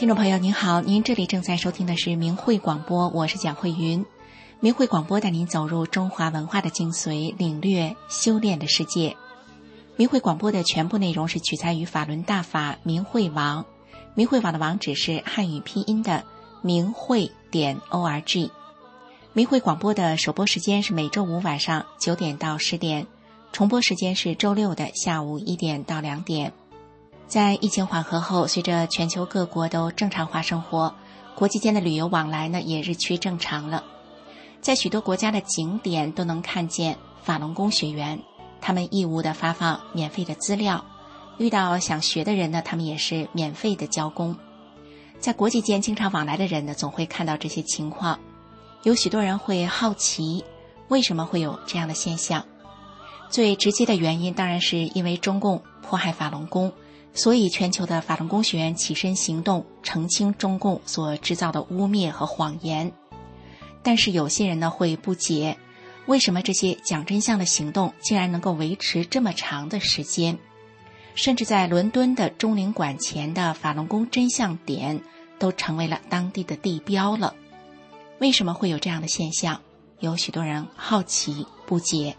听众朋友您好，您这里正在收听的是明慧广播，我是蒋慧云。明慧广播带您走入中华文化的精髓，领略修炼的世界。明慧广播的全部内容是取材于法轮大法明慧网，明慧网的网址是汉语拼音的明慧点 o r g。明慧广播的首播时间是每周五晚上九点到十点，重播时间是周六的下午一点到两点。在疫情缓和后，随着全球各国都正常化生活，国际间的旅游往来呢也日趋正常了。在许多国家的景点都能看见法轮功学员，他们义务的发放免费的资料，遇到想学的人呢，他们也是免费的教功。在国际间经常往来的人呢，总会看到这些情况。有许多人会好奇，为什么会有这样的现象？最直接的原因当然是因为中共迫害法轮功。所以，全球的法轮功学员起身行动，澄清中共所制造的污蔑和谎言。但是，有些人呢会不解，为什么这些讲真相的行动竟然能够维持这么长的时间？甚至在伦敦的中领馆前的法轮功真相点都成为了当地的地标了。为什么会有这样的现象？有许多人好奇不解。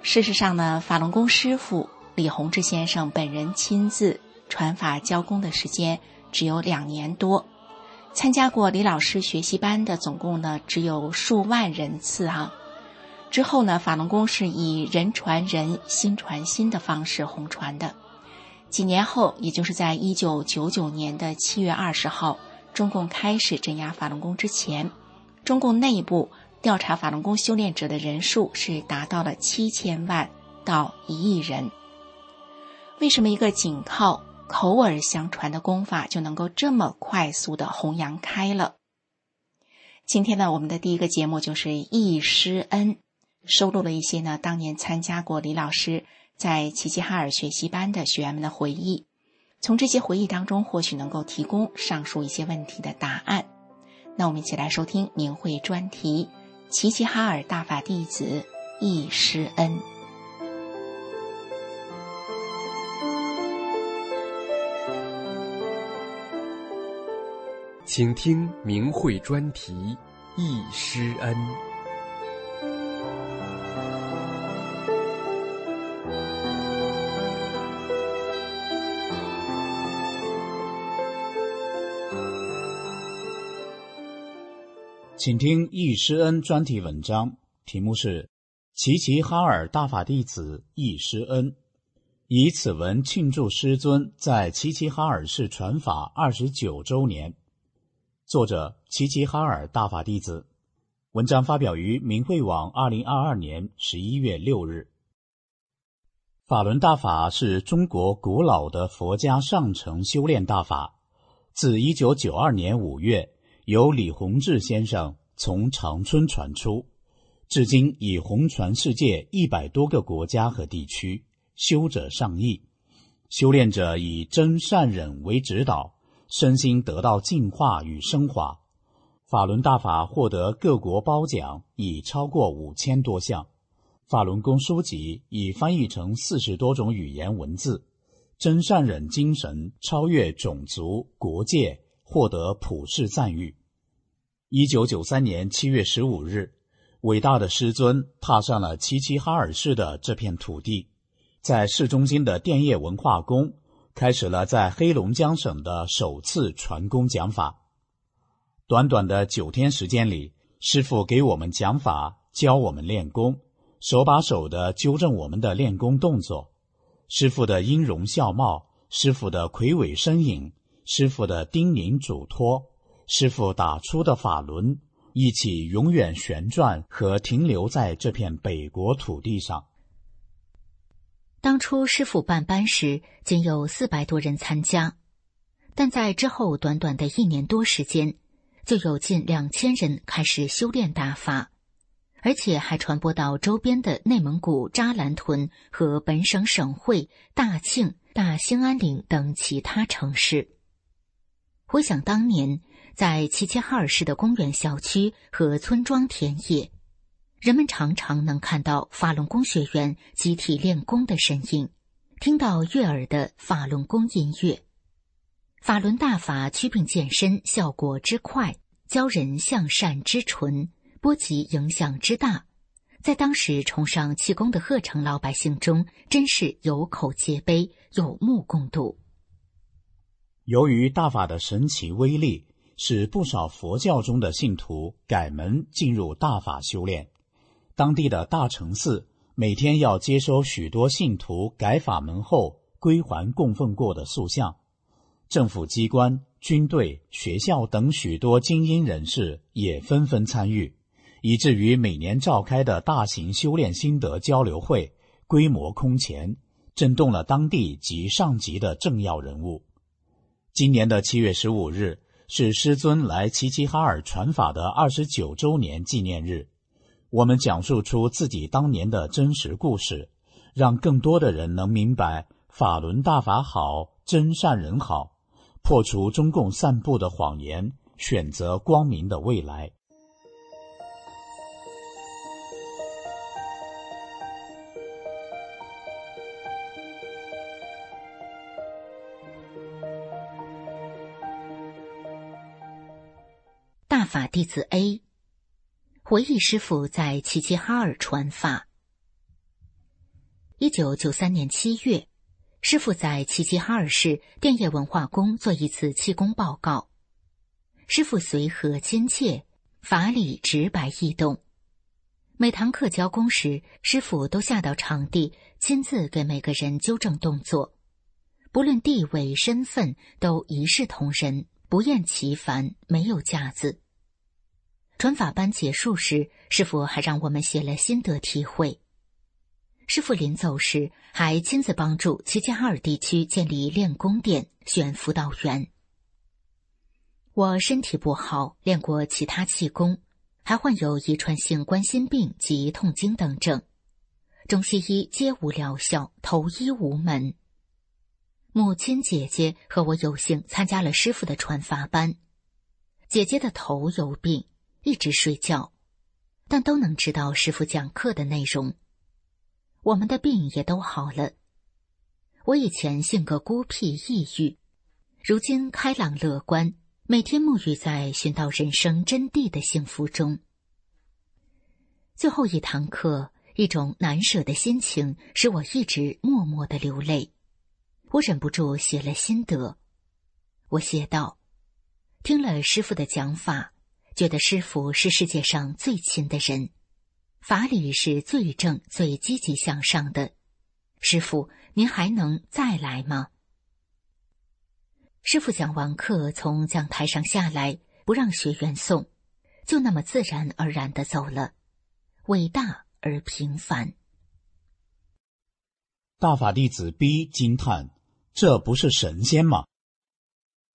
事实上呢，法轮功师傅。李洪志先生本人亲自传法教功的时间只有两年多，参加过李老师学习班的总共呢只有数万人次啊。之后呢，法轮功是以人传人心传心的方式红传的。几年后，也就是在一九九九年的七月二十号，中共开始镇压法轮功之前，中共内部调查法轮功修炼者的人数是达到了七千万到一亿人。为什么一个仅靠口耳相传的功法就能够这么快速的弘扬开了？今天呢，我们的第一个节目就是忆师恩，收录了一些呢当年参加过李老师在齐齐哈尔学习班的学员们的回忆，从这些回忆当中，或许能够提供上述一些问题的答案。那我们一起来收听明慧专题：齐齐哈尔大法弟子忆师恩。请听明慧专题《易师恩》。请听《易师恩》专题文章，题目是《齐齐哈尔大法弟子易师恩》，以此文庆祝师尊在齐齐哈尔市传法二十九周年。作者齐齐哈尔大法弟子，文章发表于明慧网，二零二二年十一月六日。法轮大法是中国古老的佛家上乘修炼大法，自一九九二年五月由李洪志先生从长春传出，至今已红传世界一百多个国家和地区，修者上亿，修炼者以真善忍为指导。身心得到净化与升华，法轮大法获得各国褒奖已超过五千多项，法轮功书籍已翻译成四十多种语言文字，真善忍精神超越种族国界，获得普世赞誉。一九九三年七月十五日，伟大的师尊踏上了齐齐哈尔市的这片土地，在市中心的电业文化宫。开始了在黑龙江省的首次传功讲法。短短的九天时间里，师傅给我们讲法，教我们练功，手把手的纠正我们的练功动作。师傅的音容笑貌，师傅的魁伟身影，师傅的叮咛嘱托，师傅打出的法轮，一起永远旋转和停留在这片北国土地上。当初师傅办班时，仅有四百多人参加，但在之后短短的一年多时间，就有近两千人开始修炼大法，而且还传播到周边的内蒙古扎兰屯和本省省会大庆、大兴安岭等其他城市。回想当年，在齐齐哈尔市的公园小区和村庄田野。人们常常能看到法轮功学员集体练功的身影，听到悦耳的法轮功音乐。法轮大法祛病健身效果之快，教人向善之纯，波及影响之大，在当时崇尚气功的鹤城老百姓中，真是有口皆碑，有目共睹。由于大法的神奇威力，使不少佛教中的信徒改门进入大法修炼。当地的大城寺每天要接收许多信徒改法门后归还供奉过的塑像。政府机关、军队、学校等许多精英人士也纷纷参与，以至于每年召开的大型修炼心得交流会规模空前，震动了当地及上级的政要人物。今年的七月十五日是师尊来齐齐哈尔传法的二十九周年纪念日。我们讲述出自己当年的真实故事，让更多的人能明白法轮大法好，真善人好。破除中共散布的谎言，选择光明的未来。大法弟子 A 回忆师傅在齐齐哈尔传法。一九九三年七月。师傅在齐齐哈尔市电业文化宫做一次气功报告，师傅随和亲切，法理直白易懂。每堂课教功时，师傅都下到场地，亲自给每个人纠正动作，不论地位身份，都一视同仁，不厌其烦，没有架子。传法班结束时，师傅还让我们写了心得体会。师傅临走时，还亲自帮助齐齐哈尔地区建立练功殿、选辅导员。我身体不好，练过其他气功，还患有遗传性冠心病及痛经等症，中西医皆无疗效，投医无门。母亲、姐姐和我有幸参加了师傅的传法班。姐姐的头有病，一直睡觉，但都能知道师傅讲课的内容。我们的病也都好了。我以前性格孤僻抑郁，如今开朗乐观，每天沐浴在寻到人生真谛的幸福中。最后一堂课，一种难舍的心情使我一直默默的流泪。我忍不住写了心得。我写道：“听了师傅的讲法，觉得师傅是世界上最亲的人。”法理是最正、最积极向上的。师傅，您还能再来吗？师傅讲完课，从讲台上下来，不让学员送，就那么自然而然的走了。伟大而平凡。大法弟子 B 惊叹：“这不是神仙吗？”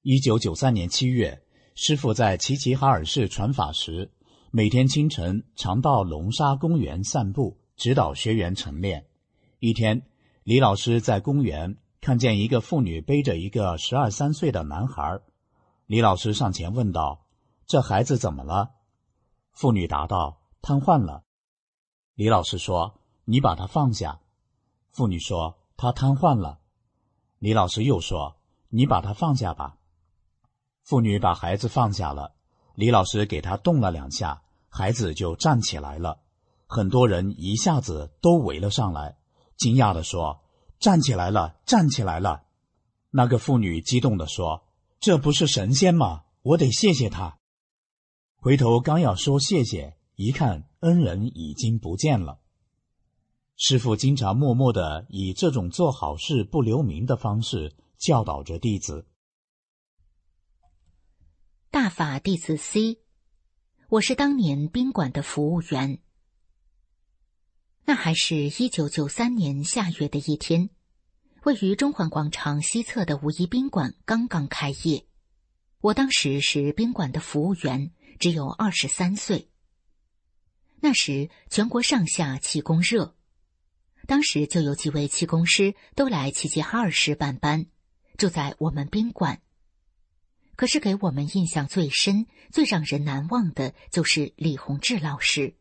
一九九三年七月，师傅在齐齐哈尔市传法时。每天清晨常到龙沙公园散步，指导学员晨练。一天，李老师在公园看见一个妇女背着一个十二三岁的男孩。李老师上前问道：“这孩子怎么了？”妇女答道：“瘫痪了。”李老师说：“你把他放下。”妇女说：“他瘫痪了。”李老师又说：“你把他放下吧。”妇女把孩子放下了。李老师给他动了两下。孩子就站起来了，很多人一下子都围了上来，惊讶地说：“站起来了，站起来了！”那个妇女激动地说：“这不是神仙吗？我得谢谢他。”回头刚要说谢谢，一看恩人已经不见了。师傅经常默默的以这种做好事不留名的方式教导着弟子。大法弟子 C。我是当年宾馆的服务员。那还是一九九三年下月的一天，位于中环广场西侧的五一宾馆刚刚开业。我当时是宾馆的服务员，只有二十三岁。那时全国上下气功热，当时就有几位气功师都来齐齐哈尔市办班，住在我们宾馆。可是给我们印象最深、最让人难忘的，就是李洪志老师。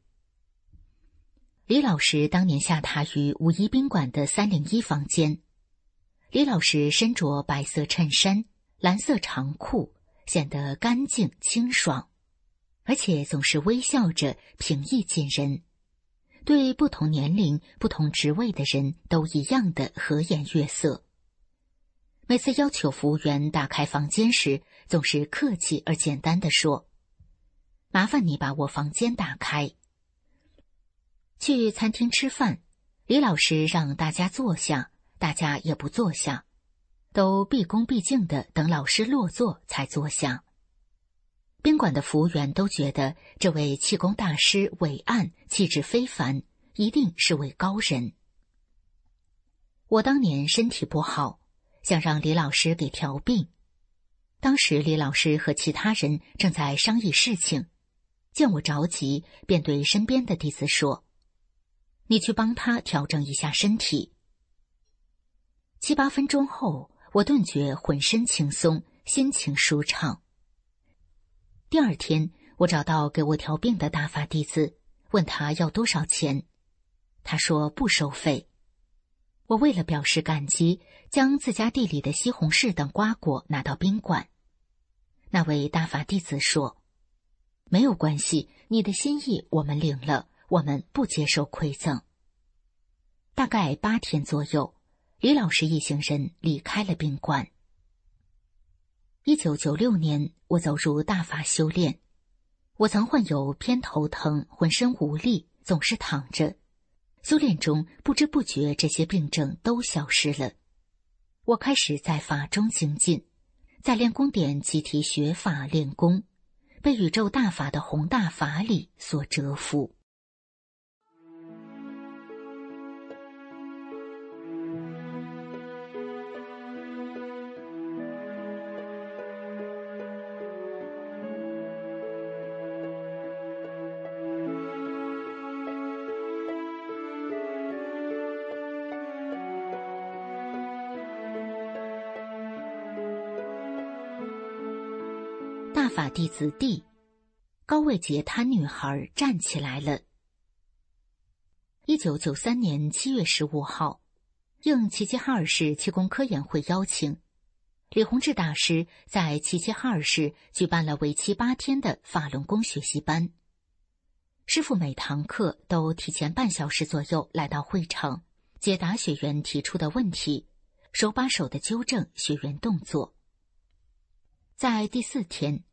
李老师当年下榻于五一宾馆的三零一房间。李老师身着白色衬衫、蓝色长裤，显得干净清爽，而且总是微笑着，平易近人，对不同年龄、不同职位的人都一样的和颜悦色。每次要求服务员打开房间时，总是客气而简单的说：“麻烦你把我房间打开。”去餐厅吃饭，李老师让大家坐下，大家也不坐下。都毕恭毕敬的等老师落座才坐下。宾馆的服务员都觉得这位气功大师伟岸，气质非凡，一定是位高人。我当年身体不好，想让李老师给调病。当时李老师和其他人正在商议事情，见我着急，便对身边的弟子说：“你去帮他调整一下身体。”七八分钟后。我顿觉浑身轻松，心情舒畅。第二天，我找到给我调病的大法弟子，问他要多少钱。他说不收费。我为了表示感激，将自家地里的西红柿等瓜果拿到宾馆。那位大法弟子说：“没有关系，你的心意我们领了，我们不接受馈赠。”大概八天左右。李老师一行人离开了宾馆。一九九六年，我走入大法修炼。我曾患有偏头疼，浑身无力，总是躺着。修炼中，不知不觉这些病症都消失了。我开始在法中精进，在练功点集体学法练功，被宇宙大法的宏大法理所折服。弟子弟，高位截瘫女孩站起来了。一九九三年七月十五号，应齐齐哈尔市气功科研会邀请，李洪志大师在齐齐哈尔市举办了为期八天的法轮功学习班。师傅每堂课都提前半小时左右来到会场，解答学员提出的问题，手把手的纠正学员动作。在第四天。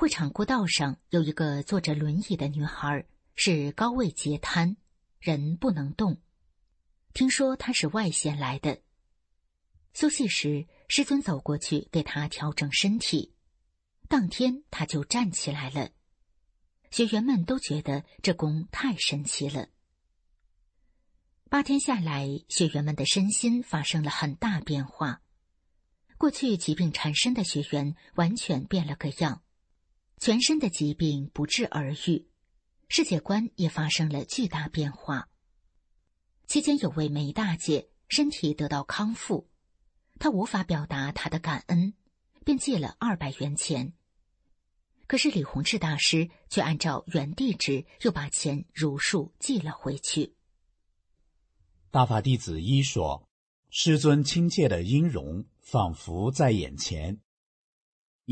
会场过道上有一个坐着轮椅的女孩，是高位截瘫，人不能动。听说她是外县来的。休息时，师尊走过去给她调整身体，当天她就站起来了。学员们都觉得这功太神奇了。八天下来，学员们的身心发生了很大变化，过去疾病缠身的学员完全变了个样。全身的疾病不治而愈，世界观也发生了巨大变化。期间有位梅大姐身体得到康复，她无法表达她的感恩，便借了二百元钱。可是李洪志大师却按照原地址又把钱如数寄了回去。大法弟子一说：“师尊亲切的音容仿佛在眼前。”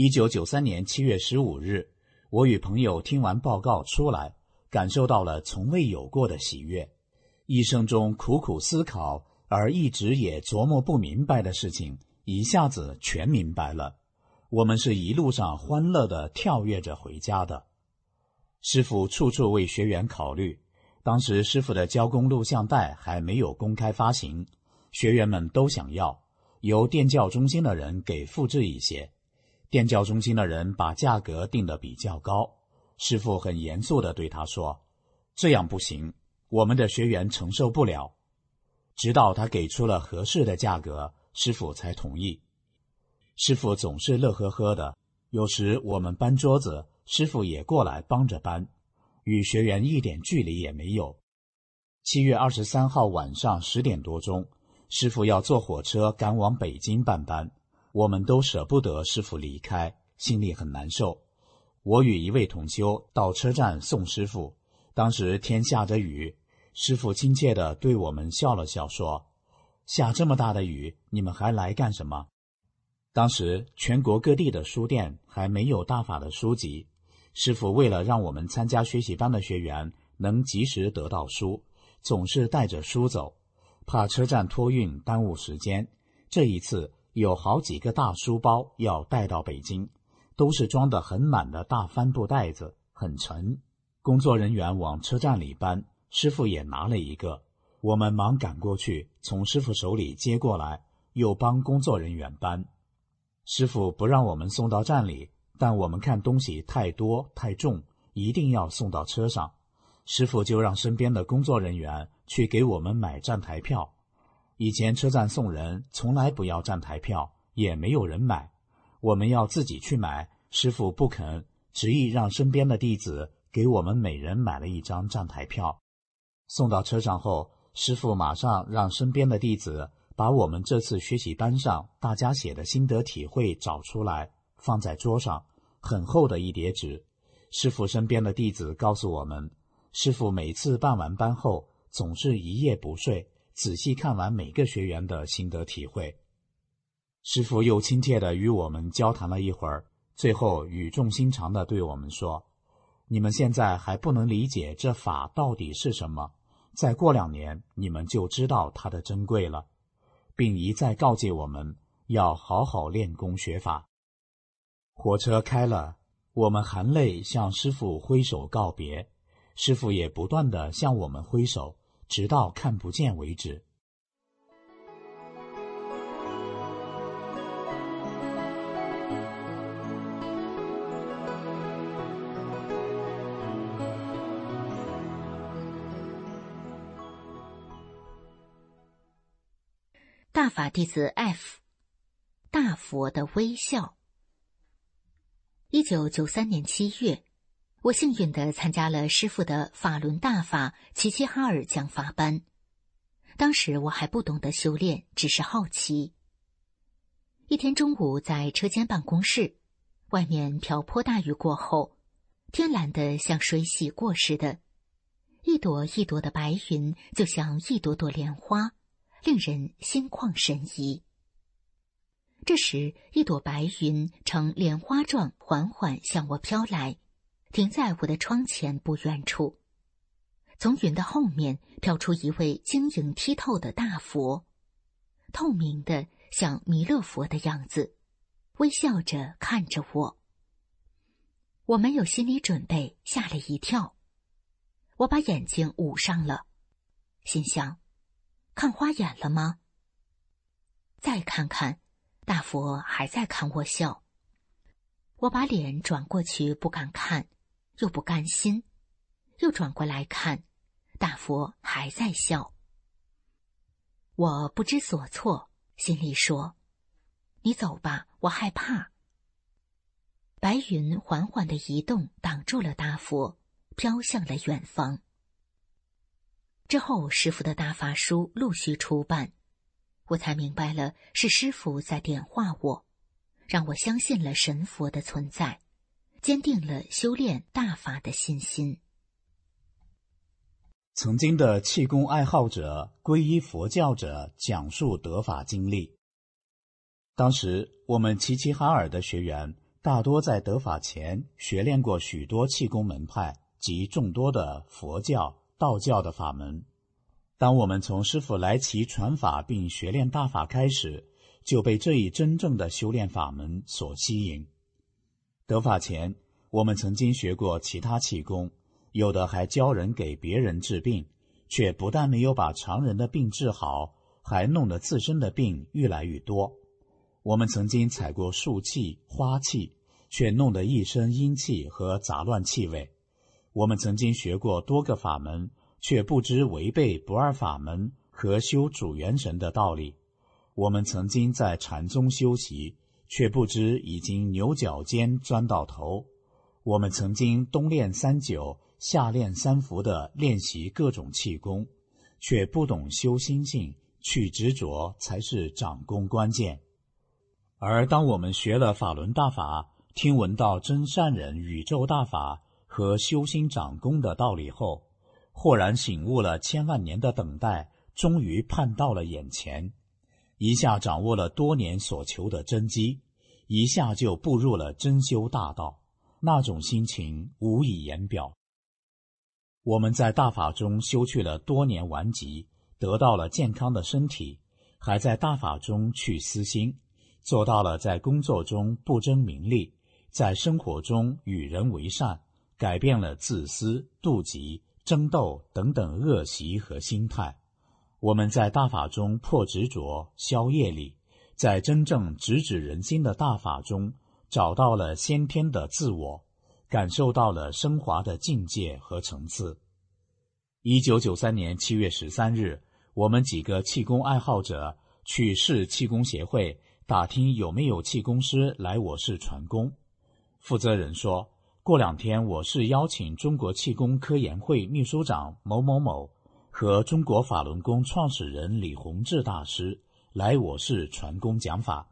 一九九三年七月十五日，我与朋友听完报告出来，感受到了从未有过的喜悦。一生中苦苦思考而一直也琢磨不明白的事情，一下子全明白了。我们是一路上欢乐的跳跃着回家的。师傅处处为学员考虑。当时师傅的教工录像带还没有公开发行，学员们都想要，由电教中心的人给复制一些。电教中心的人把价格定得比较高，师傅很严肃地对他说：“这样不行，我们的学员承受不了。”直到他给出了合适的价格，师傅才同意。师傅总是乐呵呵的，有时我们搬桌子，师傅也过来帮着搬，与学员一点距离也没有。七月二十三号晚上十点多钟，师傅要坐火车赶往北京办班。我们都舍不得师傅离开，心里很难受。我与一位同修到车站送师傅，当时天下着雨，师傅亲切地对我们笑了笑，说：“下这么大的雨，你们还来干什么？”当时全国各地的书店还没有大法的书籍，师傅为了让我们参加学习班的学员能及时得到书，总是带着书走，怕车站托运耽误时间。这一次有好几个大书包要带到北京，都是装得很满的大帆布袋子，很沉。工作人员往车站里搬，师傅也拿了一个，我们忙赶过去，从师傅手里接过来，又帮工作人员搬。师傅不让我们送到站里，但我们看东西太多太重，一定要送到车上。师傅就让身边的工作人员去给我们买站台票。以前车站送人从来不要站台票，也没有人买，我们要自己去买。师傅不肯，执意让身边的弟子给我们每人买了一张站台票。送到车上后，师傅马上让身边的弟子。把我们这次学习班上大家写的心得体会找出来，放在桌上，很厚的一叠纸。师傅身边的弟子告诉我们，师傅每次办完班后，总是一夜不睡，仔细看完每个学员的心得体会。师傅又亲切地与我们交谈了一会儿，最后语重心长地对我们说：“你们现在还不能理解这法到底是什么，再过两年，你们就知道它的珍贵了。”并一再告诫我们要好好练功学法。火车开了，我们含泪向师傅挥手告别，师傅也不断的向我们挥手，直到看不见为止。大法弟子 F，大佛的微笑。一九九三年七月，我幸运的参加了师傅的法轮大法齐齐哈尔讲法班。当时我还不懂得修炼，只是好奇。一天中午，在车间办公室，外面瓢泼大雨过后，天蓝的像水洗过似的，一朵一朵的白云就像一朵朵莲花。令人心旷神怡。这时，一朵白云呈莲花状缓缓向我飘来，停在我的窗前不远处。从云的后面飘出一位晶莹剔透的大佛，透明的像弥勒佛的样子，微笑着看着我。我没有心理准备，吓了一跳。我把眼睛捂上了，心想。看花眼了吗？再看看，大佛还在看我笑。我把脸转过去，不敢看，又不甘心，又转过来看，大佛还在笑。我不知所措，心里说：“你走吧，我害怕。”白云缓缓的移动，挡住了大佛，飘向了远方。之后，师傅的大法书陆续出版，我才明白了是师傅在点化我，让我相信了神佛的存在，坚定了修炼大法的信心。曾经的气功爱好者、皈依佛教者讲述得法经历。当时，我们齐齐哈尔的学员大多在得法前学练过许多气功门派及众多的佛教。道教的法门，当我们从师傅来齐传法并学练大法开始，就被这一真正的修炼法门所吸引。得法前，我们曾经学过其他气功，有的还教人给别人治病，却不但没有把常人的病治好，还弄得自身的病越来越多。我们曾经采过树气、花气，却弄得一身阴气和杂乱气味。我们曾经学过多个法门，却不知违背不二法门和修主元神的道理。我们曾经在禅宗修习，却不知已经牛角尖钻到头。我们曾经冬练三九，夏练三伏的练习各种气功，却不懂修心性，去执着才是掌功关键。而当我们学了法轮大法，听闻到真善人宇宙大法。和修心长功的道理后，豁然醒悟了千万年的等待，终于盼到了眼前。一下掌握了多年所求的真机，一下就步入了真修大道，那种心情无以言表。我们在大法中修去了多年顽疾，得到了健康的身体，还在大法中去私心，做到了在工作中不争名利，在生活中与人为善，改变了自私、妒忌、争斗等等恶习和心态。我们在大法中破执着、消业力，在真正直指人心的大法中找到了先天的自我，感受到了升华的境界和层次。一九九三年七月十三日，我们几个气功爱好者去市气功协会打听有没有气功师来我市传功。负责人说过两天我市邀请中国气功科研会秘书长某某某。和中国法轮功创始人李洪志大师来我市传功讲法，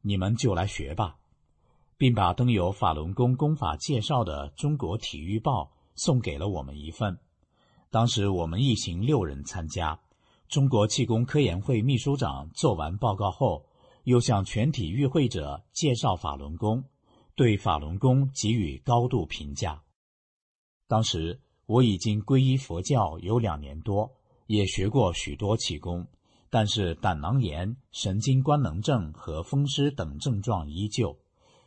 你们就来学吧，并把登有法轮功功法介绍的《中国体育报》送给了我们一份。当时我们一行六人参加。中国气功科研会秘书长做完报告后，又向全体与会者介绍法轮功，对法轮功给予高度评价。当时。我已经皈依佛教有两年多，也学过许多气功，但是胆囊炎、神经官能症和风湿等症状依旧。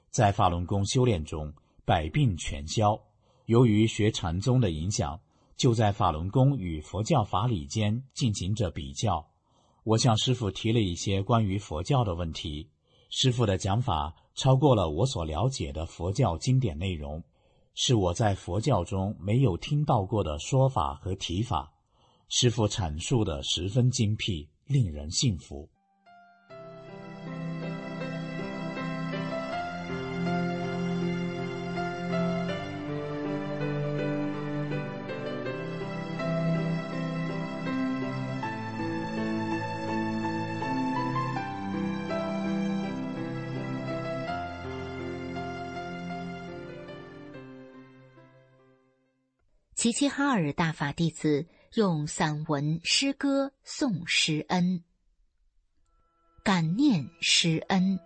在法轮功修炼中，百病全消。由于学禅宗的影响，就在法轮功与佛教法理间进行着比较。我向师傅提了一些关于佛教的问题，师傅的讲法超过了我所了解的佛教经典内容。是我在佛教中没有听到过的说法和提法，师傅阐述的十分精辟，令人信服。齐齐哈尔大法弟子用散文诗歌颂师恩，感念师恩。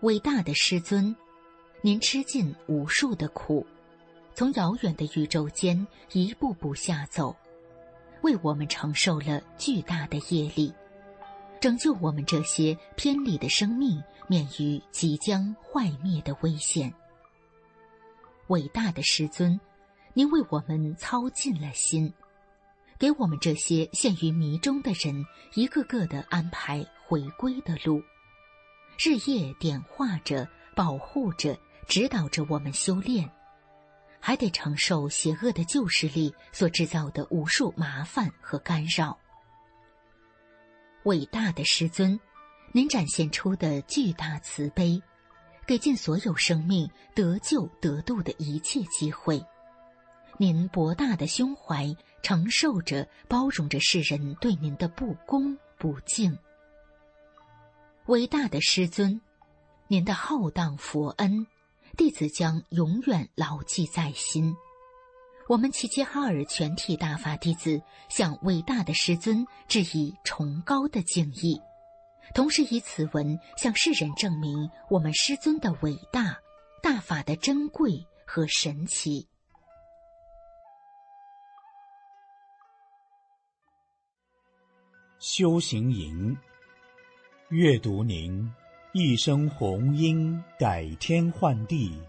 伟大的师尊，您吃尽无数的苦，从遥远的宇宙间一步步下走，为我们承受了巨大的业力，拯救我们这些偏离的生命免于即将坏灭的危险。伟大的师尊，您为我们操尽了心，给我们这些陷于迷中的人一个个的安排回归的路，日夜点化着、保护着、指导着我们修炼，还得承受邪恶的旧势力所制造的无数麻烦和干扰。伟大的师尊，您展现出的巨大慈悲。给尽所有生命得救得度的一切机会，您博大的胸怀承受着、包容着世人对您的不恭不敬。伟大的师尊，您的浩荡佛恩，弟子将永远牢记在心。我们齐齐哈尔全体大法弟子向伟大的师尊致以崇高的敬意。同时以此文向世人证明我们师尊的伟大、大法的珍贵和神奇。修行营，阅读您一声红音改天换地，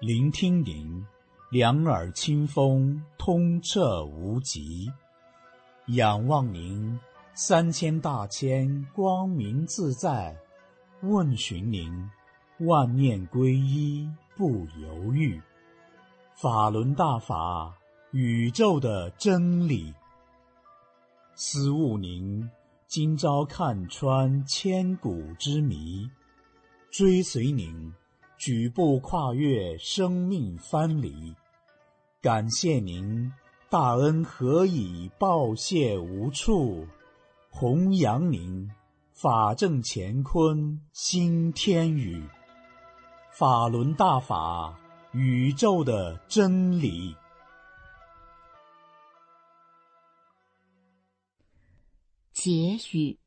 聆听您两耳清风通彻无极，仰望您。三千大千光明自在，问询您，万念归一不犹豫。法轮大法，宇宙的真理。思悟您，今朝看穿千古之谜，追随您，举步跨越生命藩篱。感谢您，大恩何以报谢无处？弘扬您，法正乾坤新天宇，法轮大法，宇宙的真理。结语：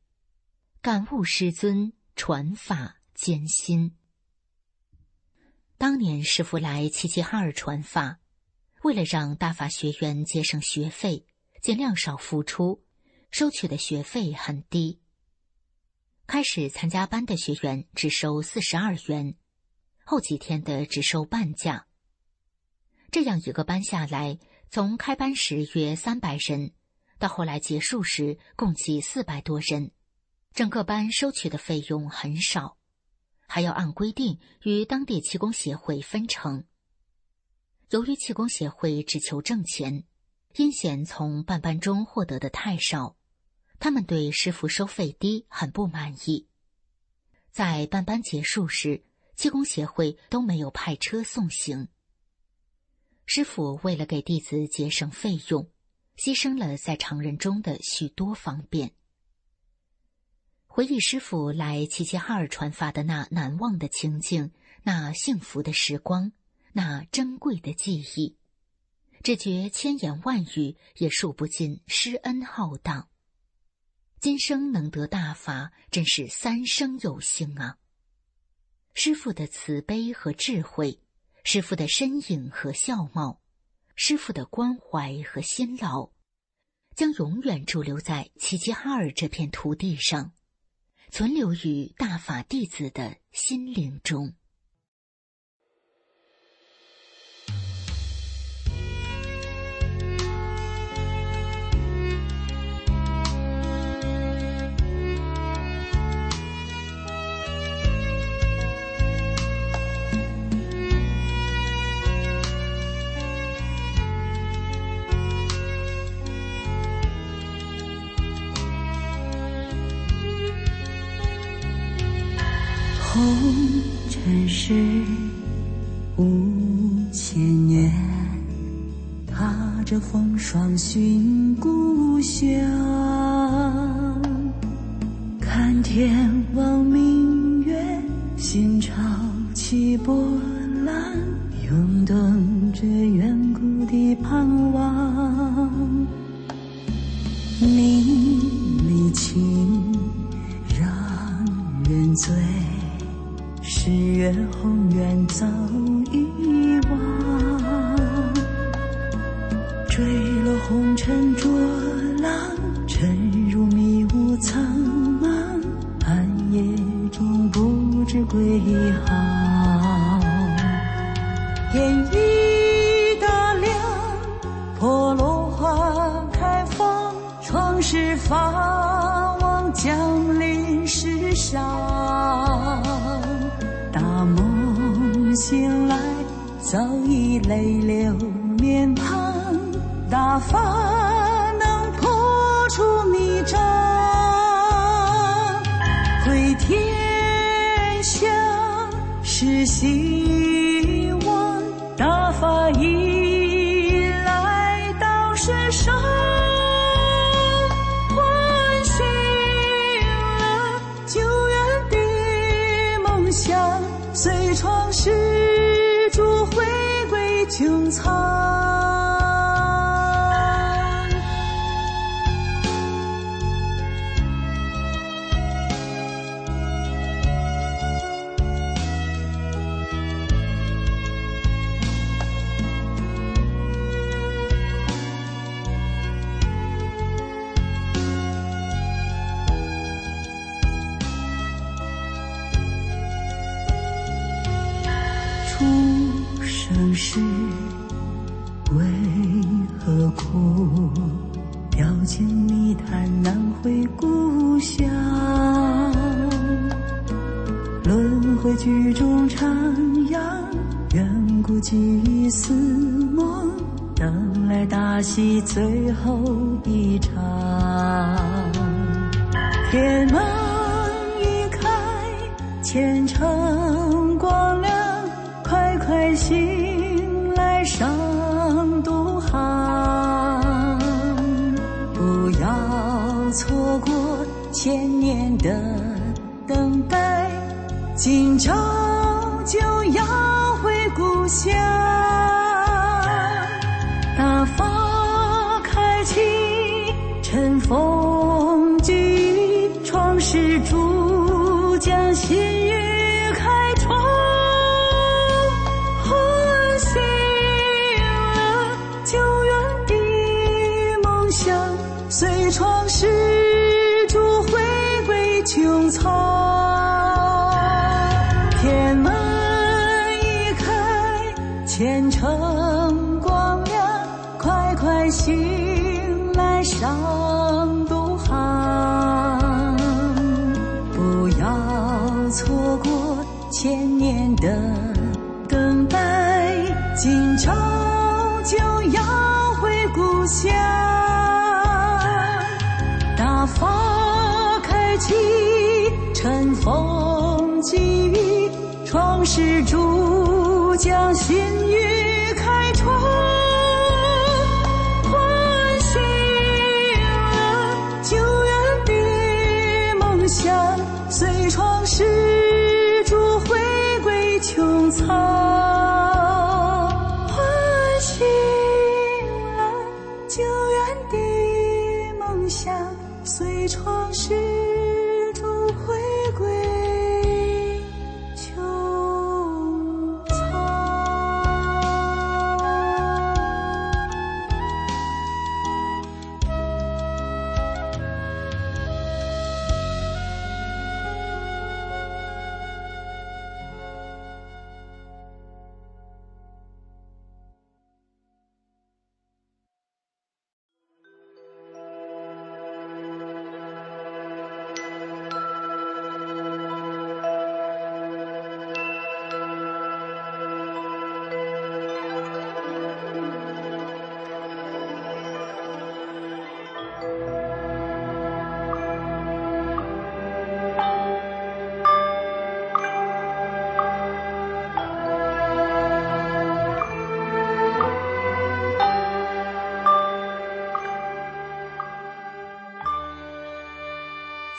感悟师尊传法艰辛。当年师傅来齐齐哈尔传法，为了让大法学员节省学费，尽量少付出，收取的学费很低。开始参加班的学员只收四十二元，后几天的只收半价。这样一个班下来，从开班时约三百人，到后来结束时共计四百多人，整个班收取的费用很少。还要按规定与当地气功协会分成。由于气功协会只求挣钱，阴险从办班中获得的太少，他们对师傅收费低很不满意。在办班结束时，气功协会都没有派车送行。师傅为了给弟子节省费用，牺牲了在常人中的许多方便。回忆师傅来齐齐哈尔传法的那难忘的情景，那幸福的时光，那珍贵的记忆，只觉千言万语也数不尽师恩浩荡。今生能得大法，真是三生有幸啊！师傅的慈悲和智慧，师傅的身影和相貌，师傅的关怀和辛劳，将永远驻留在齐齐哈尔这片土地上。存留于大法弟子的心灵中。是五千年，踏着风霜寻故乡，看天望明月，心潮起波澜，涌动着远古的盼望，你离情让人醉。日月宏远早遗忘，坠落红尘浊浪，沉入迷雾苍茫，暗夜中不知归航。天已大亮，破落花开放，创世法王降临世上。大梦醒来，早已泪流面庞。大发能破除迷障，回天下是心远古记忆似梦，等来大戏最后一场。天门回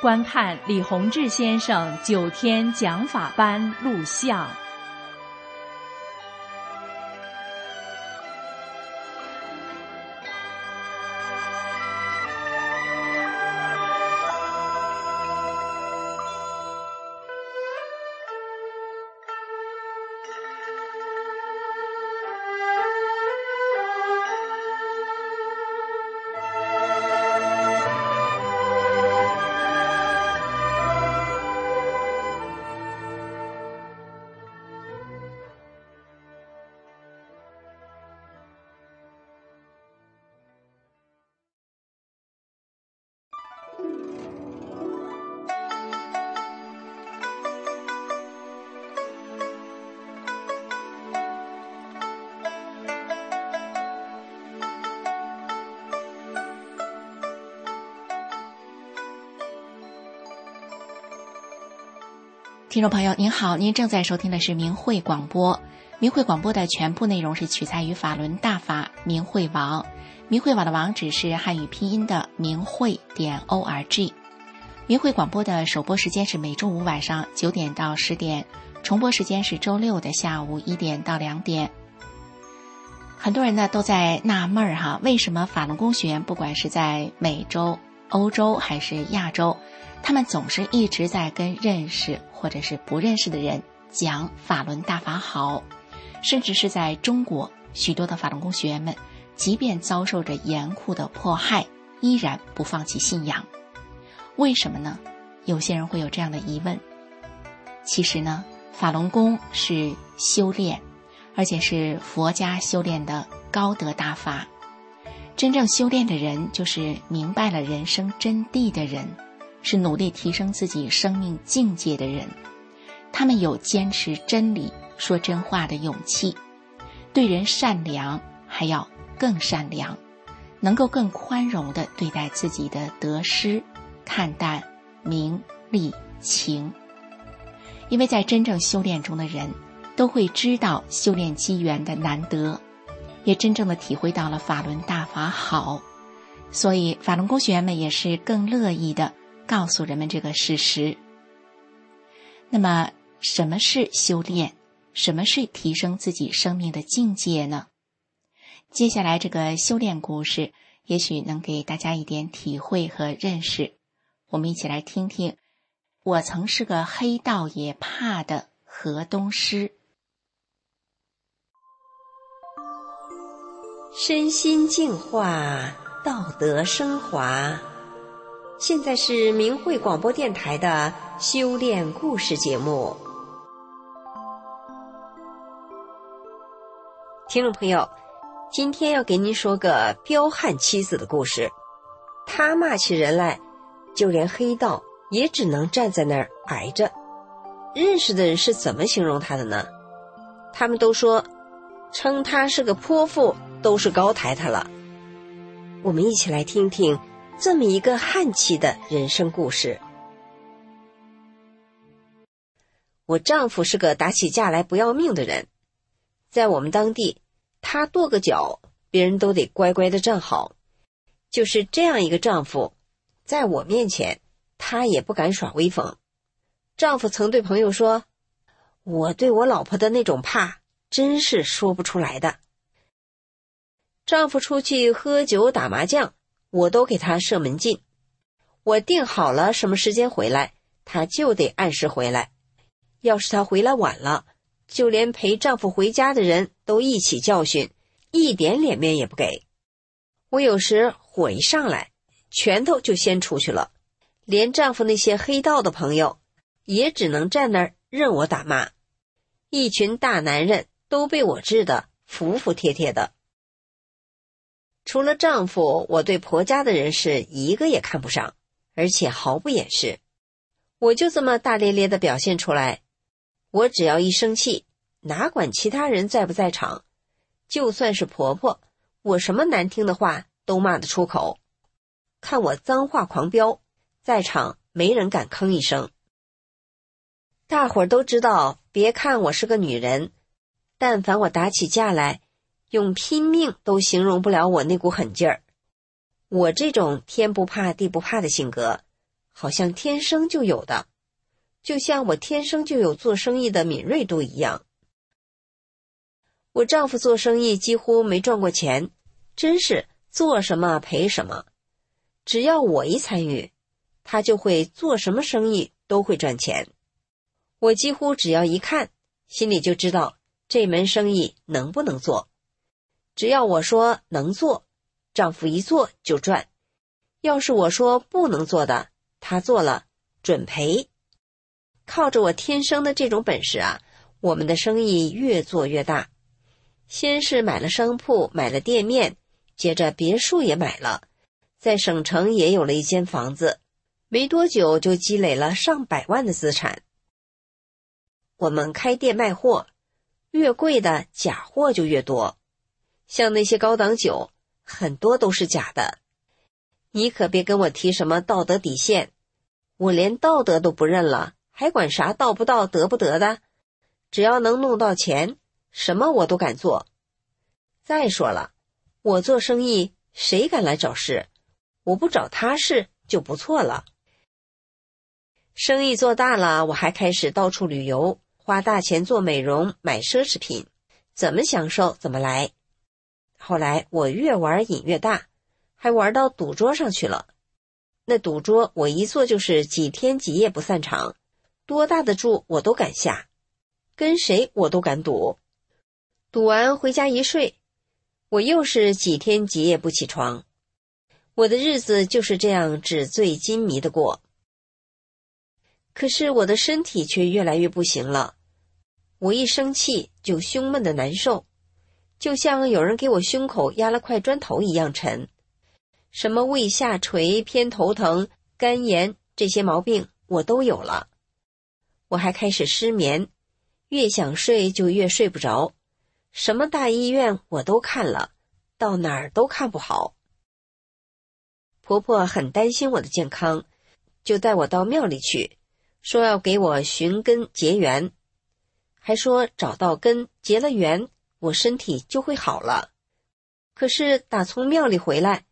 观看李洪志先生九天讲法班录像。听众朋友您好，您正在收听的是明慧广播。明慧广播的全部内容是取材于法轮大法明慧网，明慧网的网址是汉语拼音的明慧点 o r g。明慧广播的首播时间是每周五晚上九点到十点，重播时间是周六的下午一点到两点。很多人呢都在纳闷儿哈，为什么法轮功学员不管是在美洲、欧洲还是亚洲，他们总是一直在跟认识或者是不认识的人讲法轮大法好，甚至是在中国，许多的法轮功学员们，即便遭受着严酷的迫害，依然不放弃信仰。为什么呢？有些人会有这样的疑问。其实呢，法轮功是修炼。而且是佛家修炼的高德大法，真正修炼的人就是明白了人生真谛的人，是努力提升自己生命境界的人。他们有坚持真理、说真话的勇气，对人善良，还要更善良，能够更宽容的对待自己的得失，看淡名利情。因为在真正修炼中的人。都会知道修炼机缘的难得，也真正的体会到了法轮大法好，所以法轮功学员们也是更乐意的告诉人们这个事实。那么，什么是修炼？什么是提升自己生命的境界呢？接下来这个修炼故事，也许能给大家一点体会和认识。我们一起来听听。我曾是个黑道也怕的河东狮。身心净化，道德升华。现在是明慧广播电台的修炼故事节目。听众朋友，今天要给您说个彪悍妻子的故事。他骂起人来，就连黑道也只能站在那儿挨着。认识的人是怎么形容他的呢？他们都说，称他是个泼妇。都是高抬他了。我们一起来听听这么一个悍气的人生故事。我丈夫是个打起架来不要命的人，在我们当地，他跺个脚，别人都得乖乖的站好。就是这样一个丈夫，在我面前，他也不敢耍威风。丈夫曾对朋友说：“我对我老婆的那种怕，真是说不出来的。”丈夫出去喝酒打麻将，我都给他设门禁。我定好了什么时间回来，他就得按时回来。要是他回来晚了，就连陪丈夫回家的人都一起教训，一点脸面也不给。我有时火一上来，拳头就先出去了。连丈夫那些黑道的朋友，也只能站那儿任我打骂。一群大男人都被我治得服服帖帖的。除了丈夫，我对婆家的人是一个也看不上，而且毫不掩饰。我就这么大咧咧的表现出来。我只要一生气，哪管其他人在不在场，就算是婆婆，我什么难听的话都骂得出口。看我脏话狂飙，在场没人敢吭一声。大伙儿都知道，别看我是个女人，但凡我打起架来。用拼命都形容不了我那股狠劲儿。我这种天不怕地不怕的性格，好像天生就有的，就像我天生就有做生意的敏锐度一样。我丈夫做生意几乎没赚过钱，真是做什么赔什么。只要我一参与，他就会做什么生意都会赚钱。我几乎只要一看，心里就知道这门生意能不能做。只要我说能做，丈夫一做就赚；要是我说不能做的，他做了准赔。靠着我天生的这种本事啊，我们的生意越做越大。先是买了商铺，买了店面，接着别墅也买了，在省城也有了一间房子。没多久就积累了上百万的资产。我们开店卖货，越贵的假货就越多。像那些高档酒，很多都是假的。你可别跟我提什么道德底线，我连道德都不认了，还管啥道不道、得不得的？只要能弄到钱，什么我都敢做。再说了，我做生意，谁敢来找事？我不找他事就不错了。生意做大了，我还开始到处旅游，花大钱做美容、买奢侈品，怎么享受怎么来。后来我越玩瘾越大，还玩到赌桌上去了。那赌桌我一坐就是几天几夜不散场，多大的注我都敢下，跟谁我都敢赌。赌完回家一睡，我又是几天几夜不起床。我的日子就是这样纸醉金迷的过。可是我的身体却越来越不行了，我一生气就胸闷的难受。就像有人给我胸口压了块砖头一样沉，什么胃下垂、偏头疼、肝炎这些毛病我都有了。我还开始失眠，越想睡就越睡不着。什么大医院我都看了，到哪儿都看不好。婆婆很担心我的健康，就带我到庙里去，说要给我寻根结缘，还说找到根结了缘。我身体就会好了，可是打从庙里回来，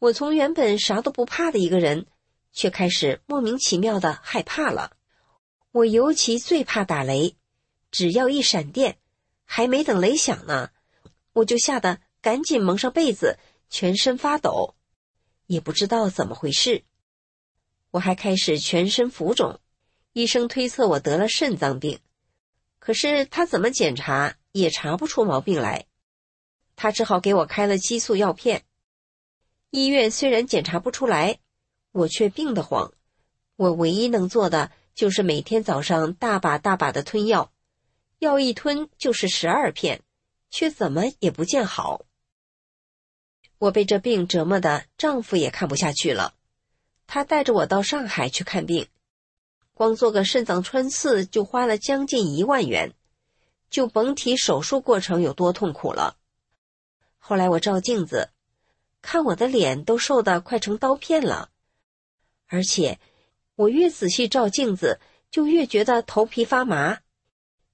我从原本啥都不怕的一个人，却开始莫名其妙的害怕了。我尤其最怕打雷，只要一闪电，还没等雷响呢，我就吓得赶紧蒙上被子，全身发抖，也不知道怎么回事。我还开始全身浮肿，医生推测我得了肾脏病，可是他怎么检查？也查不出毛病来，他只好给我开了激素药片。医院虽然检查不出来，我却病得慌。我唯一能做的就是每天早上大把大把的吞药，药一吞就是十二片，却怎么也不见好。我被这病折磨的，丈夫也看不下去了，他带着我到上海去看病，光做个肾脏穿刺就花了将近一万元。就甭提手术过程有多痛苦了。后来我照镜子，看我的脸都瘦得快成刀片了，而且我越仔细照镜子，就越觉得头皮发麻，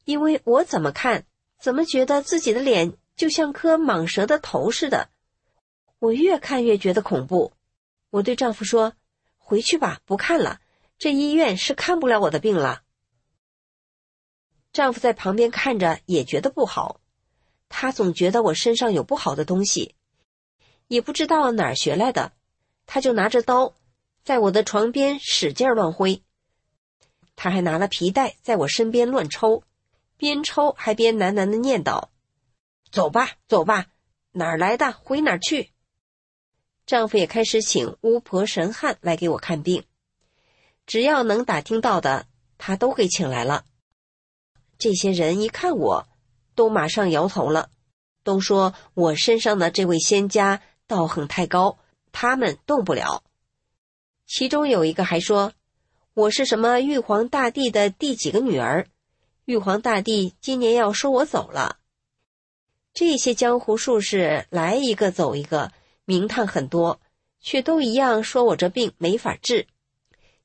因为我怎么看，怎么觉得自己的脸就像颗蟒蛇的头似的。我越看越觉得恐怖。我对丈夫说：“回去吧，不看了，这医院是看不了我的病了。”丈夫在旁边看着也觉得不好，他总觉得我身上有不好的东西，也不知道哪儿学来的，他就拿着刀在我的床边使劲乱挥，他还拿了皮带在我身边乱抽，边抽还边喃喃的念叨：“走吧，走吧，哪儿来的回哪儿去。”丈夫也开始请巫婆神汉来给我看病，只要能打听到的，他都给请来了。这些人一看我，都马上摇头了，都说我身上的这位仙家道行太高，他们动不了。其中有一个还说，我是什么玉皇大帝的第几个女儿，玉皇大帝今年要收我走了。这些江湖术士来一个走一个，名堂很多，却都一样说我这病没法治，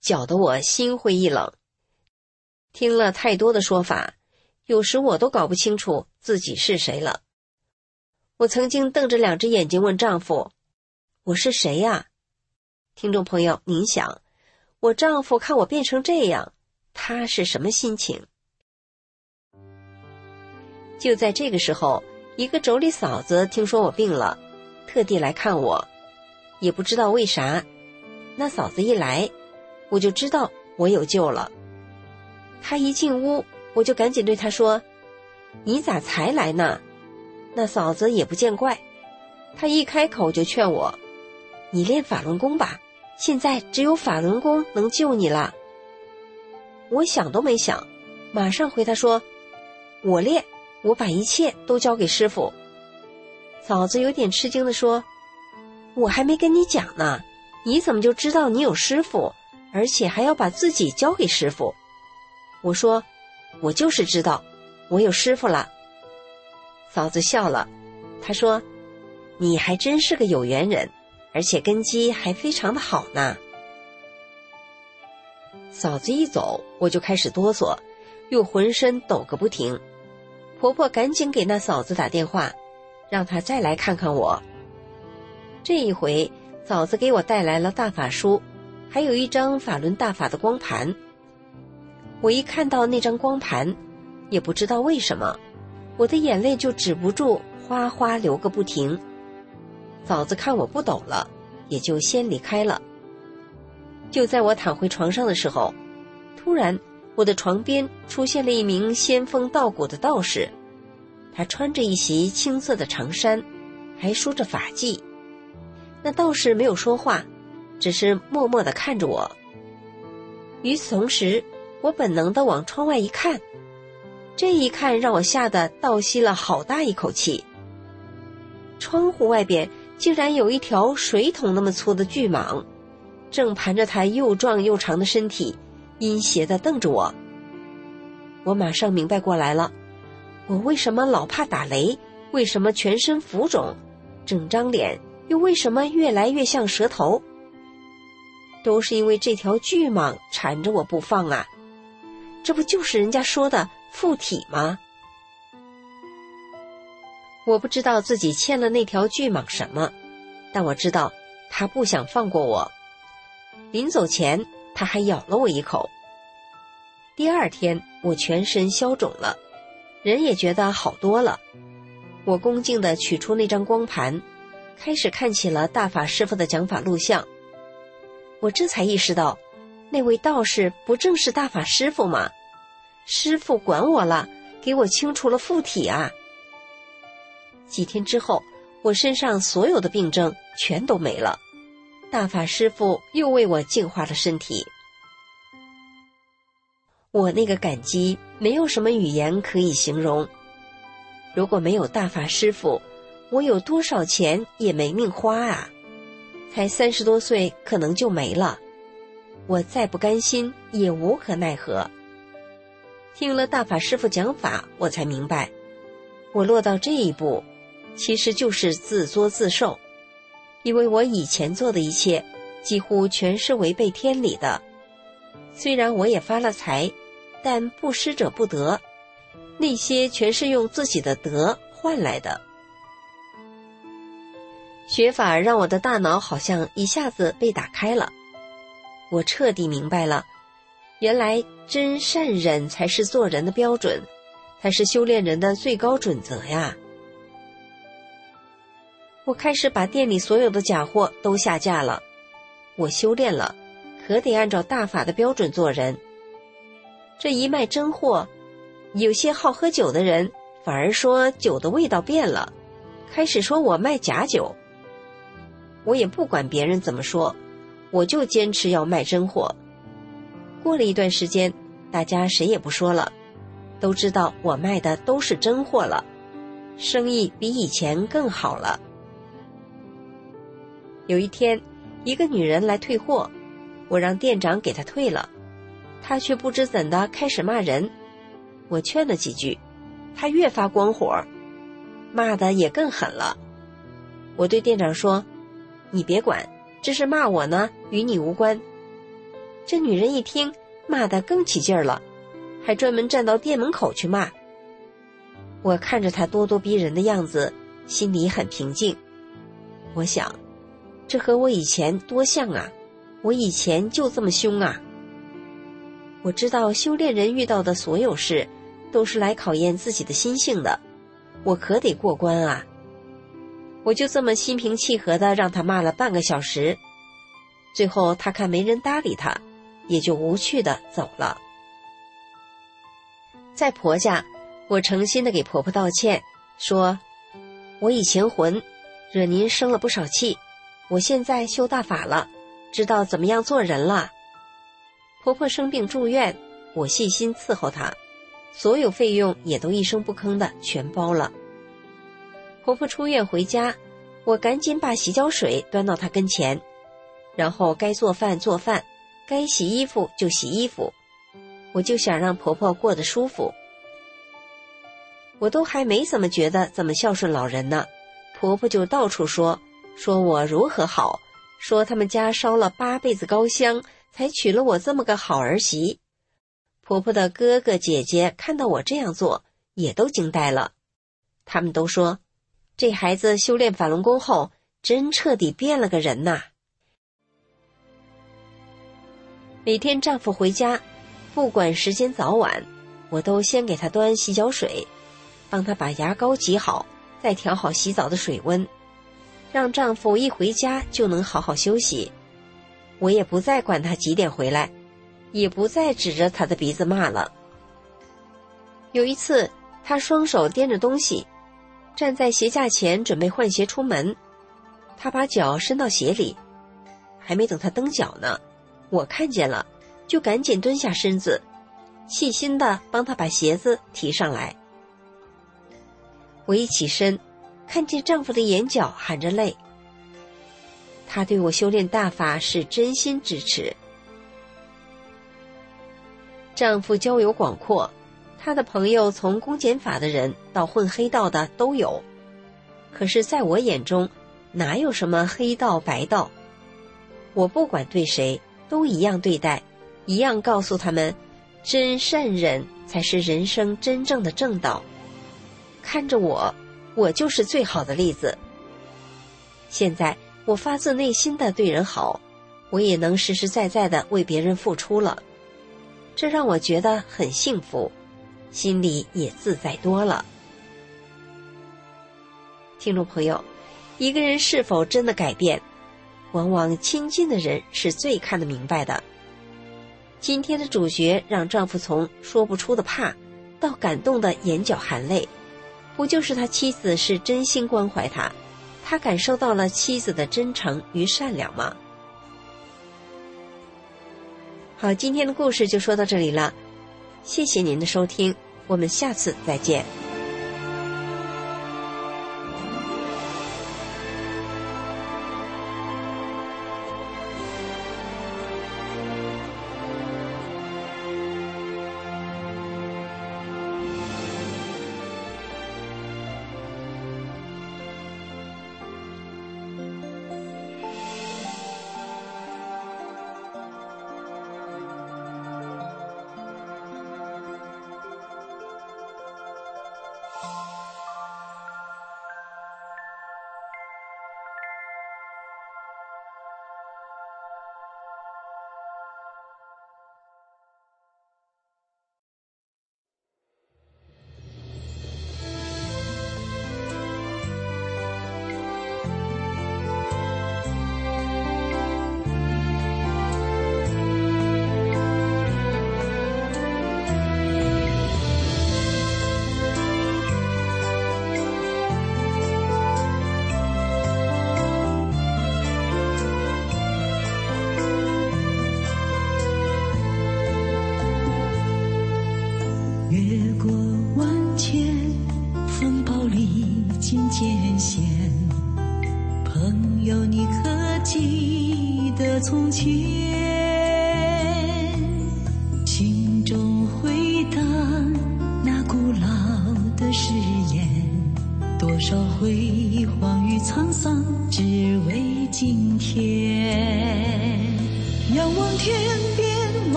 搅得我心灰意冷。听了太多的说法。有时我都搞不清楚自己是谁了。我曾经瞪着两只眼睛问丈夫：“我是谁呀？”听众朋友，您想，我丈夫看我变成这样，他是什么心情？就在这个时候，一个妯娌嫂子听说我病了，特地来看我，也不知道为啥。那嫂子一来，我就知道我有救了。他一进屋。我就赶紧对他说：“你咋才来呢？”那嫂子也不见怪，她一开口就劝我：“你练法轮功吧，现在只有法轮功能救你了。”我想都没想，马上回他说：“我练，我把一切都交给师傅。”嫂子有点吃惊的说：“我还没跟你讲呢，你怎么就知道你有师傅，而且还要把自己交给师傅？”我说。我就是知道，我有师傅了。嫂子笑了，她说：“你还真是个有缘人，而且根基还非常的好呢。”嫂子一走，我就开始哆嗦，又浑身抖个不停。婆婆赶紧给那嫂子打电话，让她再来看看我。这一回，嫂子给我带来了大法书，还有一张法轮大法的光盘。我一看到那张光盘，也不知道为什么，我的眼泪就止不住哗哗流个不停。嫂子看我不抖了，也就先离开了。就在我躺回床上的时候，突然我的床边出现了一名仙风道骨的道士，他穿着一袭青色的长衫，还梳着发髻。那道士没有说话，只是默默的看着我。与此同时，我本能的往窗外一看，这一看让我吓得倒吸了好大一口气。窗户外边竟然有一条水桶那么粗的巨蟒。正盘着他又壮又长的身体，阴邪的瞪着我。我马上明白过来了，我为什么老怕打雷？为什么全身浮肿？整张脸又为什么越来越像蛇头？都是因为这条巨蟒缠着我不放啊！这不就是人家说的附体吗？我不知道自己欠了那条巨蟒什么，但我知道他不想放过我。临走前，他还咬了我一口。第二天，我全身消肿了，人也觉得好多了。我恭敬地取出那张光盘，开始看起了大法师傅的讲法录像。我这才意识到，那位道士不正是大法师傅吗？师傅管我了，给我清除了附体啊！几天之后，我身上所有的病症全都没了。大法师傅又为我净化了身体，我那个感激没有什么语言可以形容。如果没有大法师傅，我有多少钱也没命花啊！才三十多岁，可能就没了。我再不甘心，也无可奈何。听了大法师傅讲法，我才明白，我落到这一步，其实就是自作自受。因为我以前做的一切，几乎全是违背天理的。虽然我也发了财，但不施者不得，那些全是用自己的德换来的。学法让我的大脑好像一下子被打开了，我彻底明白了，原来真善忍才是做人的标准，才是修炼人的最高准则呀。我开始把店里所有的假货都下架了。我修炼了，可得按照大法的标准做人。这一卖真货，有些好喝酒的人反而说酒的味道变了，开始说我卖假酒。我也不管别人怎么说，我就坚持要卖真货。过了一段时间，大家谁也不说了，都知道我卖的都是真货了，生意比以前更好了。有一天，一个女人来退货，我让店长给她退了，她却不知怎的开始骂人。我劝了几句，她越发光火，骂的也更狠了。我对店长说：“你别管，这是骂我呢，与你无关。”这女人一听，骂的更起劲儿了，还专门站到店门口去骂。我看着她咄咄逼人的样子，心里很平静。我想。这和我以前多像啊！我以前就这么凶啊！我知道修炼人遇到的所有事，都是来考验自己的心性的，我可得过关啊！我就这么心平气和的让他骂了半个小时，最后他看没人搭理他，也就无趣的走了。在婆家，我诚心的给婆婆道歉，说：“我以前混，惹您生了不少气。”我现在修大法了，知道怎么样做人了。婆婆生病住院，我细心伺候她，所有费用也都一声不吭的全包了。婆婆出院回家，我赶紧把洗脚水端到她跟前，然后该做饭做饭，该洗衣服就洗衣服，我就想让婆婆过得舒服。我都还没怎么觉得怎么孝顺老人呢，婆婆就到处说。说我如何好，说他们家烧了八辈子高香才娶了我这么个好儿媳。婆婆的哥哥姐姐看到我这样做，也都惊呆了。他们都说，这孩子修炼法轮功后，真彻底变了个人呐。每天丈夫回家，不管时间早晚，我都先给他端洗脚水，帮他把牙膏挤好，再调好洗澡的水温，让丈夫一回家就能好好休息。我也不再管他几点回来。也不再指着他的鼻子骂了。有一次，他双手掂着东西，站在鞋架前准备换鞋出门。他把脚伸到鞋里，还没等他蹬脚呢，我看见了，就赶紧蹲下身子，细心的帮他把鞋子提上来。我一起身，看见丈夫的眼角含着泪。他对我修炼大法是真心支持。丈夫交友广阔，他的朋友从公检法的人到混黑道的都有。可是，在我眼中，哪有什么黑道白道？我不管对谁，都一样对待，一样告诉他们，真善忍才是人生真正的正道。看着我，我就是最好的例子。现在，我发自内心的对人好，我也能实实在在的为别人付出了。这让我觉得很幸福，心里也自在多了。听众朋友，一个人是否真的改变，往往亲近的人是最看得明白的。今天的主角让丈夫从说不出的怕，到感动的眼角含泪，不就是他妻子是真心关怀他，他感受到了妻子的真诚与善良吗？好，今天的故事就说到这里了，谢谢您的收听，我们下次再见。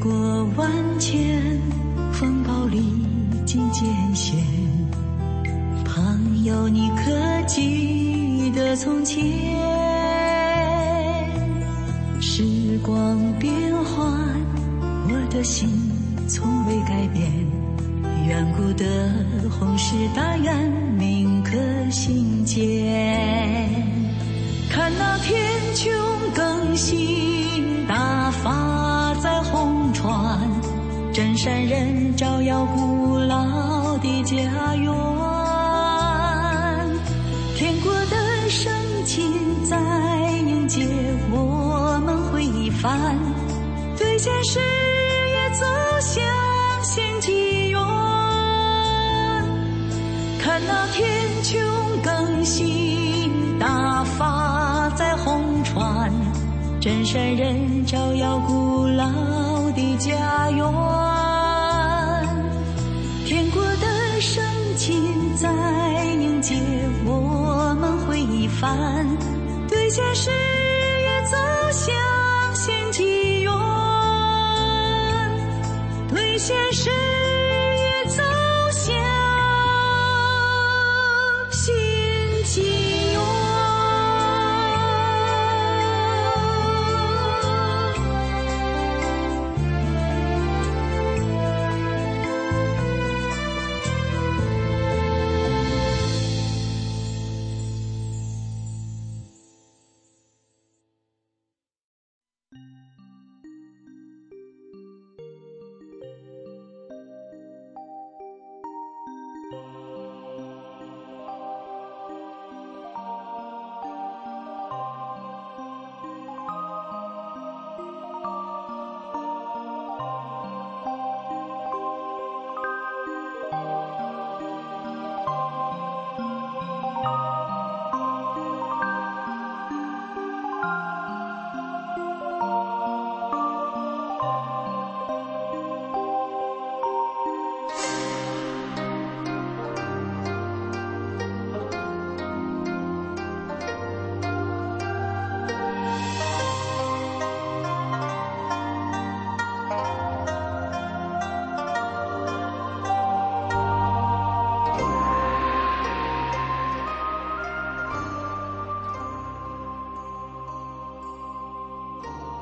过万千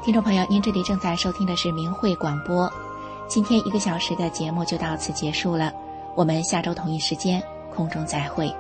听众朋友，您这里正在收听的是明慧广播。今天一个小时的节目就到此结束了，我们下周同一时间空中再会。